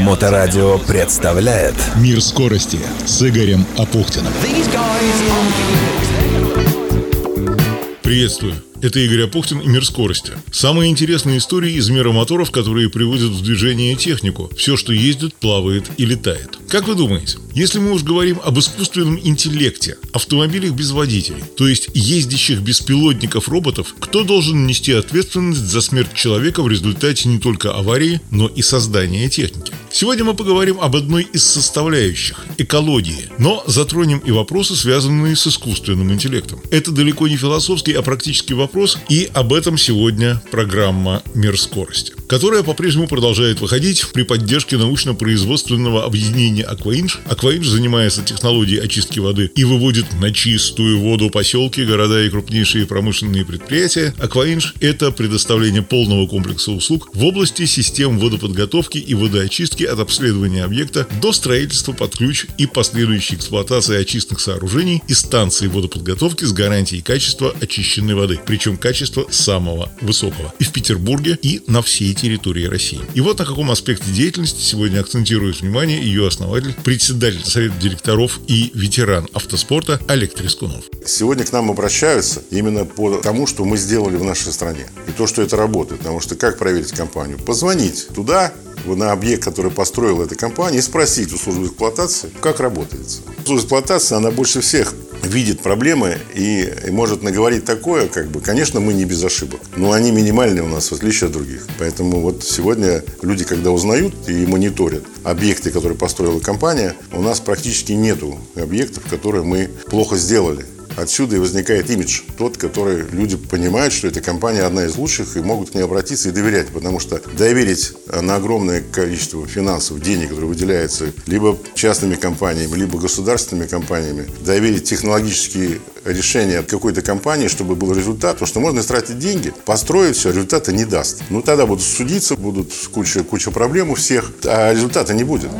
Моторадио представляет Мир скорости с Игорем Апухтиным. Приветствую. Это Игорь Апухтин и «Мир скорости». Самые интересные истории из мира моторов, которые приводят в движение технику. Все, что ездит, плавает и летает. Как вы думаете, если мы уж говорим об искусственном интеллекте, автомобилях без водителей, то есть ездящих беспилотников-роботов, кто должен нести ответственность за смерть человека в результате не только аварии, но и создания техники? Сегодня мы поговорим об одной из составляющих – экологии, но затронем и вопросы, связанные с искусственным интеллектом. Это далеко не философский, а практический вопрос, и об этом сегодня программа «Мир скорости», которая по-прежнему продолжает выходить при поддержке научно-производственного объединения «Акваинж». «Акваинж» занимается технологией очистки воды и выводит на чистую воду поселки, города и крупнейшие промышленные предприятия. «Акваинж» – это предоставление полного комплекса услуг в области систем водоподготовки и водоочистки от обследования объекта до строительства под ключ и последующей эксплуатации очистных сооружений и станций водоподготовки с гарантией качества очищенной воды, причем качества самого высокого, и в Петербурге, и на всей территории России. И вот на каком аспекте деятельности сегодня акцентирует внимание ее основатель, председатель Совета директоров и ветеран автоспорта Олег Трескунов. Сегодня к нам обращаются именно по тому, что мы сделали в нашей стране. И то, что это работает. Потому что как проверить компанию? Позвонить туда, на объект, который построила эта компания, и спросить у службы эксплуатации, как работает. Служба эксплуатации, она больше всех видит проблемы и, и может наговорить такое, как бы, конечно, мы не без ошибок, но они минимальные у нас, в отличие от других. Поэтому вот сегодня люди, когда узнают и мониторят объекты, которые построила компания, у нас практически нету объектов, которые мы плохо сделали. Отсюда и возникает имидж, тот, который люди понимают, что эта компания одна из лучших и могут к ней обратиться и доверять, потому что доверить на огромное количество финансов, денег, которые выделяются либо частными компаниями, либо государственными компаниями, доверить технологические решения какой-то компании, чтобы был результат, потому что можно истратить деньги, построить все, результата не даст. Ну, тогда будут судиться, будут куча, куча проблем у всех, а результата не будет.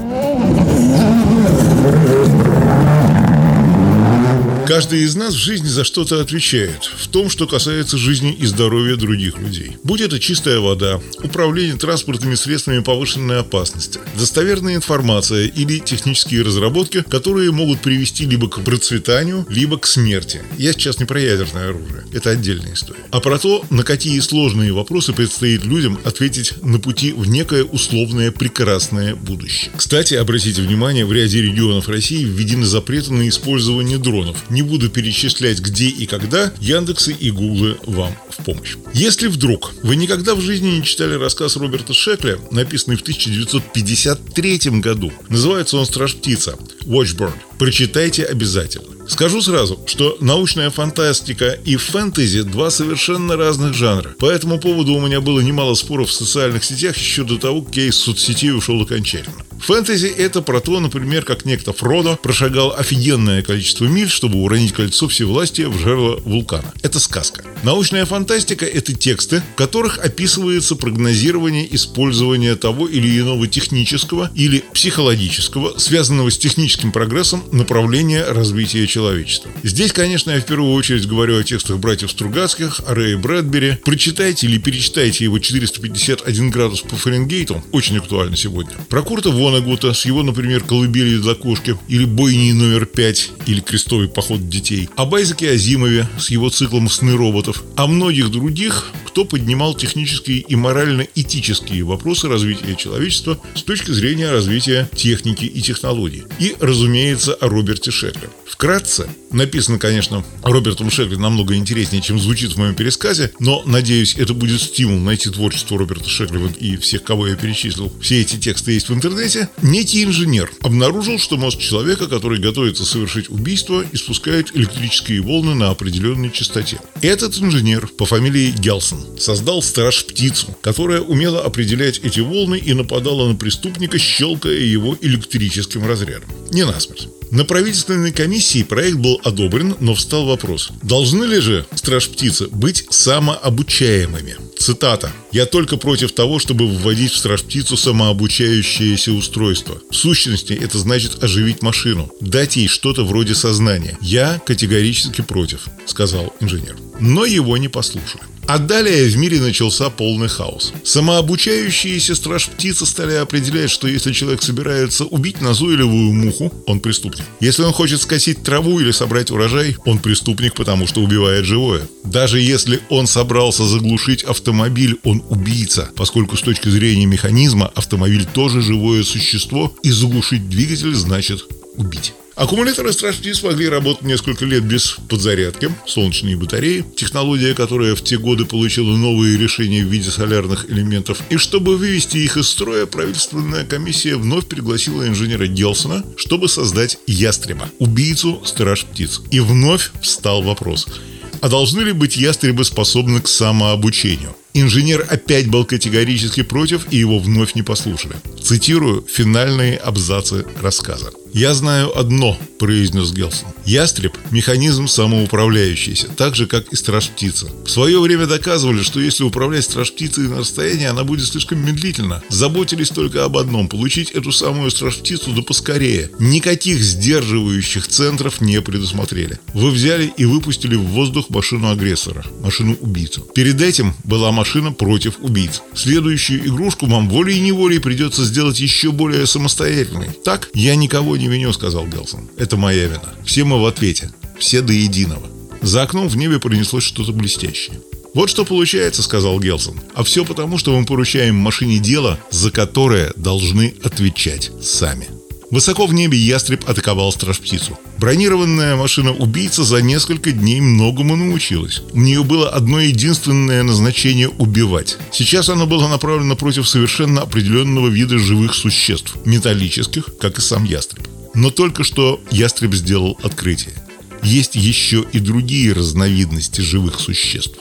Каждый из нас в жизни за что-то отвечает, в том, что касается жизни и здоровья других людей. Будь это чистая вода, управление транспортными средствами повышенной опасности, достоверная информация или технические разработки, которые могут привести либо к процветанию, либо к смерти. Я сейчас не про ядерное оружие, это отдельная история. А про то, на какие сложные вопросы предстоит людям ответить на пути в некое условное прекрасное будущее. Кстати, обратите внимание, в ряде регионов России введены запреты на использование дронов – не буду перечислять где и когда, Яндексы и Гуглы вам в помощь. Если вдруг вы никогда в жизни не читали рассказ Роберта Шекля, написанный в 1953 году, называется он «Страж птица» Watchbird, прочитайте обязательно. Скажу сразу, что научная фантастика и фэнтези – два совершенно разных жанра. По этому поводу у меня было немало споров в социальных сетях еще до того, как я из соцсетей ушел окончательно. Фэнтези – это про то, например, как некто Фродо прошагал офигенное количество миль, чтобы уронить кольцо всевластия в жерло вулкана. Это сказка. Научная фантастика – это тексты, в которых описывается прогнозирование использования того или иного технического или психологического, связанного с техническим прогрессом, направления развития человечества. Здесь, конечно, я в первую очередь говорю о текстах братьев Стругацких, о Рэе Брэдбери. Прочитайте или перечитайте его 451 градус по Фаренгейту, очень актуально сегодня. Про Курта Вонегута с его, например, «Колыбелью для кошки» или «Бойни номер 5» или «Крестовый поход детей». Об Айзеке Азимове с его циклом «Сны роботов». О многих других, кто поднимал технические и морально-этические вопросы развития человечества с точки зрения развития техники и технологий. И, разумеется, о Роберте Шекле. Вкратце, написано, конечно, Робертом Шекли намного интереснее, чем звучит в моем пересказе, но, надеюсь, это будет стимул найти творчество Роберта Шекли и всех, кого я перечислил. Все эти тексты есть в интернете. Некий инженер обнаружил, что мозг человека, который готовится совершить убийство, испускает электрические волны на определенной частоте. Этот инженер по фамилии Гелсон создал страж-птицу, которая умела определять эти волны и нападала на преступника, щелкая его электрическим разрядом. Не насмерть. На правительственной комиссии проект был одобрен, но встал вопрос. Должны ли же страж-птицы быть самообучаемыми? Цитата. «Я только против того, чтобы вводить в страж-птицу самообучающееся устройство. В сущности, это значит оживить машину, дать ей что-то вроде сознания. Я категорически против», — сказал инженер. Но его не послушали. А далее в мире начался полный хаос. Самообучающиеся страж-птицы стали определять, что если человек собирается убить назойливую муху, он преступник. Если он хочет скосить траву или собрать урожай, он преступник, потому что убивает живое. Даже если он собрался заглушить автомобиль, он убийца, поскольку с точки зрения механизма автомобиль тоже живое существо, и заглушить двигатель значит убить. Аккумуляторы страж-птиц могли работать несколько лет без подзарядки, солнечные батареи, технология, которая в те годы получила новые решения в виде солярных элементов. И чтобы вывести их из строя, правительственная комиссия вновь пригласила инженера Гелсона, чтобы создать ястреба, убийцу страж-птиц. И вновь встал вопрос – а должны ли быть ястребы способны к самообучению? Инженер опять был категорически против, и его вновь не послушали. Цитирую финальные абзацы рассказа. «Я знаю одно», – произнес Гелсон. «Ястреб – механизм самоуправляющийся, так же, как и страж-птица. В свое время доказывали, что если управлять страж-птицей на расстоянии, она будет слишком медлительна. Заботились только об одном – получить эту самую страж-птицу да поскорее. Никаких сдерживающих центров не предусмотрели. Вы взяли и выпустили в воздух машину агрессора, машину-убийцу. Перед этим была машина против убийц. Следующую игрушку вам волей-неволей придется сделать еще более самостоятельной. Так, я никого не виню», — сказал Гелсон. «Это моя вина. Все мы в ответе. Все до единого». За окном в небе пронеслось что-то блестящее. «Вот что получается», — сказал Гелсон. «А все потому, что мы поручаем машине дело, за которое должны отвечать сами». Высоко в небе ястреб атаковал страж-птицу. Бронированная машина-убийца за несколько дней многому научилась. У нее было одно единственное назначение – убивать. Сейчас оно было направлено против совершенно определенного вида живых существ – металлических, как и сам ястреб. Но только что ястреб сделал открытие. Есть еще и другие разновидности живых существ.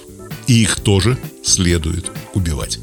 И их тоже следует убивать.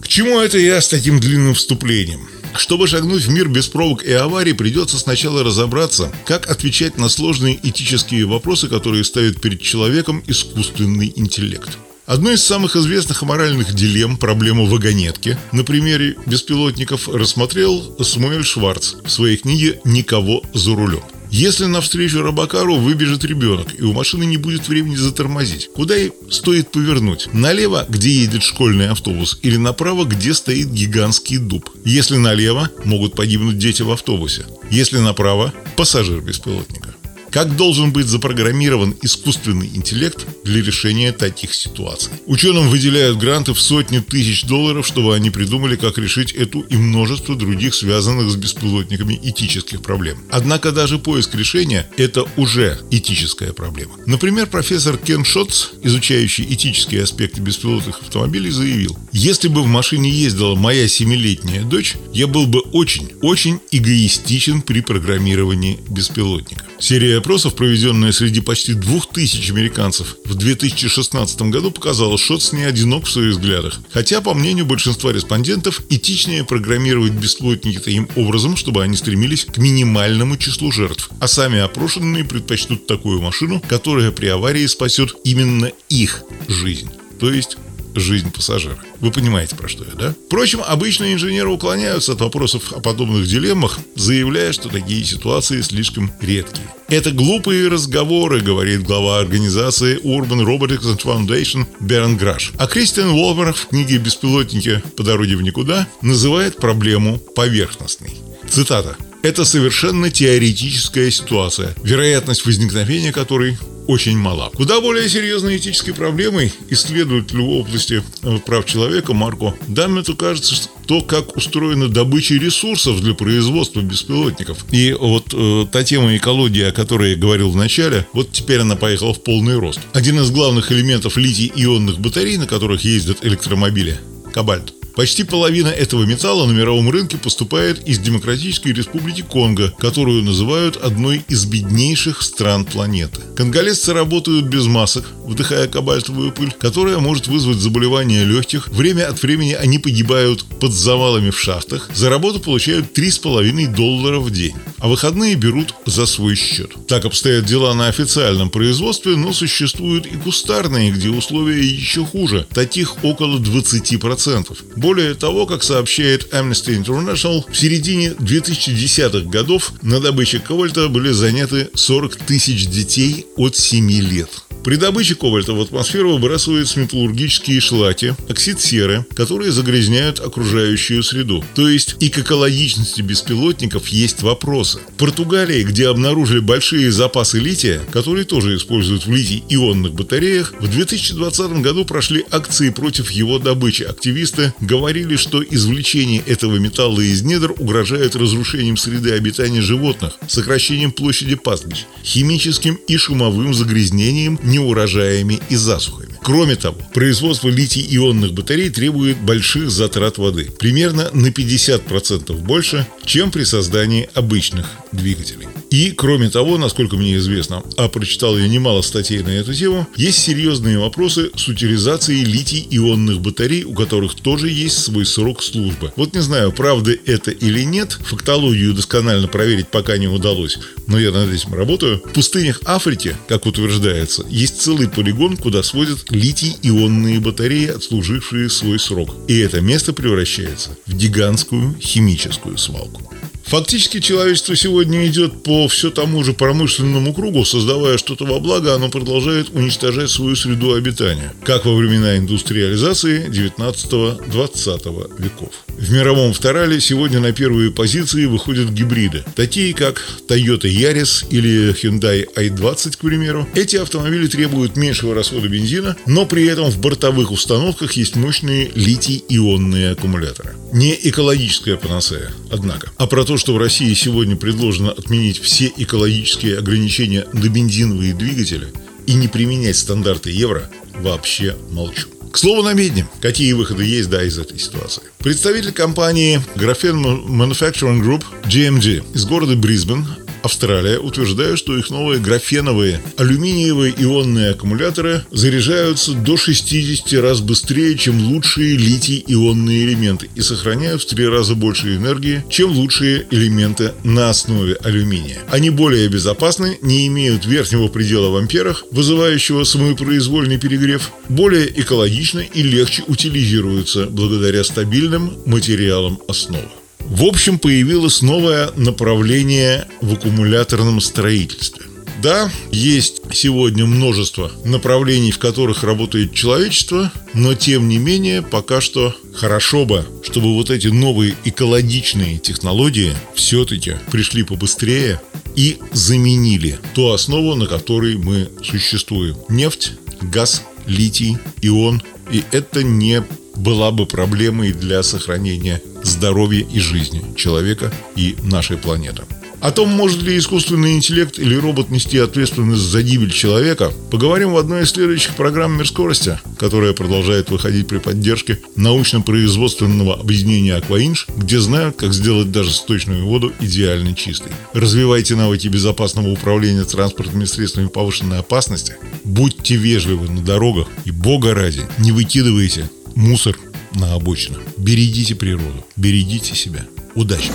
К чему это я с таким длинным вступлением? Чтобы шагнуть в мир без пробок и аварий, придется сначала разобраться, как отвечать на сложные этические вопросы, которые ставит перед человеком искусственный интеллект. Одной из самых известных моральных дилемм, проблему вагонетки, на примере беспилотников рассмотрел Самуэль Шварц в своей книге «Никого за рулем». Если навстречу Робокару выбежит ребенок, и у машины не будет времени затормозить, куда ей стоит повернуть? Налево, где едет школьный автобус, или направо, где стоит гигантский дуб? Если налево, могут погибнуть дети в автобусе. Если направо, пассажир беспилотника. Как должен быть запрограммирован искусственный интеллект для решения таких ситуаций? Ученым выделяют гранты в сотни тысяч долларов, чтобы они придумали, как решить эту и множество других связанных с беспилотниками этических проблем. Однако даже поиск решения – это уже этическая проблема. Например, профессор Кен Шотц, изучающий этические аспекты беспилотных автомобилей, заявил, «Если бы в машине ездила моя семилетняя дочь, я был бы очень, очень эгоистичен при программировании беспилотника». Серия опросов, проведенная среди почти двух тысяч американцев в 2016 году, показала, что Шотс не одинок в своих взглядах. Хотя, по мнению большинства респондентов, этичнее программировать бесплотники таким образом, чтобы они стремились к минимальному числу жертв, а сами опрошенные предпочтут такую машину, которая при аварии спасет именно их жизнь. То есть жизнь пассажира. Вы понимаете, про что я, да? Впрочем, обычные инженеры уклоняются от вопросов о подобных дилеммах, заявляя, что такие ситуации слишком редкие. Это глупые разговоры, говорит глава организации Urban Robotics Foundation Берн Граш. А Кристиан Уолбер в книге «Беспилотники по дороге в никуда» называет проблему поверхностной. Цитата. Это совершенно теоретическая ситуация, вероятность возникновения которой очень мала. Куда более серьезной этической проблемой исследователю области э, прав человека Марко Даммету кажется, что то, как устроена добыча ресурсов для производства беспилотников. И вот э, та тема экологии, о которой я говорил в начале, вот теперь она поехала в полный рост. Один из главных элементов литий-ионных батарей, на которых ездят электромобили – кобальт. Почти половина этого металла на мировом рынке поступает из Демократической Республики Конго, которую называют одной из беднейших стран планеты. Конголезцы работают без масок, вдыхая кобальтовую пыль, которая может вызвать заболевания легких. Время от времени они погибают под завалами в шахтах. За работу получают 3,5 доллара в день, а выходные берут за свой счет. Так обстоят дела на официальном производстве, но существуют и кустарные, где условия еще хуже. Таких около 20%. Более того, как сообщает Amnesty International, в середине 2010-х годов на добыче кобальта были заняты 40 тысяч детей от 7 лет. При добыче кобальта в атмосферу выбрасываются металлургические шлаки, оксид серы, которые загрязняют окружающую среду. То есть и к экологичности беспилотников есть вопросы. В Португалии, где обнаружили большие запасы лития, которые тоже используют в литий-ионных батареях, в 2020 году прошли акции против его добычи. Активисты говорили, что извлечение этого металла из недр угрожает разрушением среды обитания животных, сокращением площади пастбищ, химическим и шумовым загрязнением, неурожаями и засухами. Кроме того, производство литий-ионных батарей требует больших затрат воды, примерно на 50% больше, чем при создании обычных двигателей. И, кроме того, насколько мне известно, а прочитал я немало статей на эту тему, есть серьезные вопросы с утилизацией литий-ионных батарей, у которых тоже есть свой срок службы. Вот не знаю, правда это или нет, фактологию досконально проверить пока не удалось, но я над этим работаю. В пустынях Африки, как утверждается, есть целый полигон, куда сводят литий-ионные батареи, отслужившие свой срок. И это место превращается в гигантскую химическую свалку. Фактически человечество сегодня идет по все тому же промышленному кругу, создавая что-то во благо, оно продолжает уничтожать свою среду обитания, как во времена индустриализации 19-20 веков. В мировом вторале сегодня на первые позиции выходят гибриды, такие как Toyota Yaris или Hyundai i20, к примеру. Эти автомобили требуют меньшего расхода бензина, но при этом в бортовых установках есть мощные литий-ионные аккумуляторы. Не экологическая панацея, однако. А про то, что в России сегодня предложено отменить все экологические ограничения на бензиновые двигатели и не применять стандарты евро, вообще молчу. К слову на медне, какие выходы есть, да, из этой ситуации. Представитель компании Graphene Manufacturing Group GMG из города Брисбен Австралия утверждает, что их новые графеновые алюминиевые ионные аккумуляторы заряжаются до 60 раз быстрее, чем лучшие литий-ионные элементы и сохраняют в три раза больше энергии, чем лучшие элементы на основе алюминия. Они более безопасны, не имеют верхнего предела в амперах, вызывающего самопроизвольный перегрев, более экологичны и легче утилизируются благодаря стабильным материалам основы. В общем, появилось новое направление в аккумуляторном строительстве. Да, есть сегодня множество направлений, в которых работает человечество, но тем не менее пока что хорошо бы, чтобы вот эти новые экологичные технологии все-таки пришли побыстрее и заменили ту основу, на которой мы существуем. Нефть, газ, литий, ион. И это не была бы проблемой для сохранения здоровья и жизни человека и нашей планеты. О том, может ли искусственный интеллект или робот нести ответственность за гибель человека, поговорим в одной из следующих программ «Мир скорости», которая продолжает выходить при поддержке научно-производственного объединения «Акваинж», где знают, как сделать даже сточную воду идеально чистой. Развивайте навыки безопасного управления транспортными средствами повышенной опасности, будьте вежливы на дорогах и, бога ради, не выкидывайте мусор на обочину. Берегите природу, берегите себя. Удачи!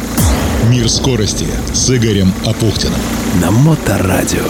Мир скорости с Игорем Апухтиным. На Моторадио.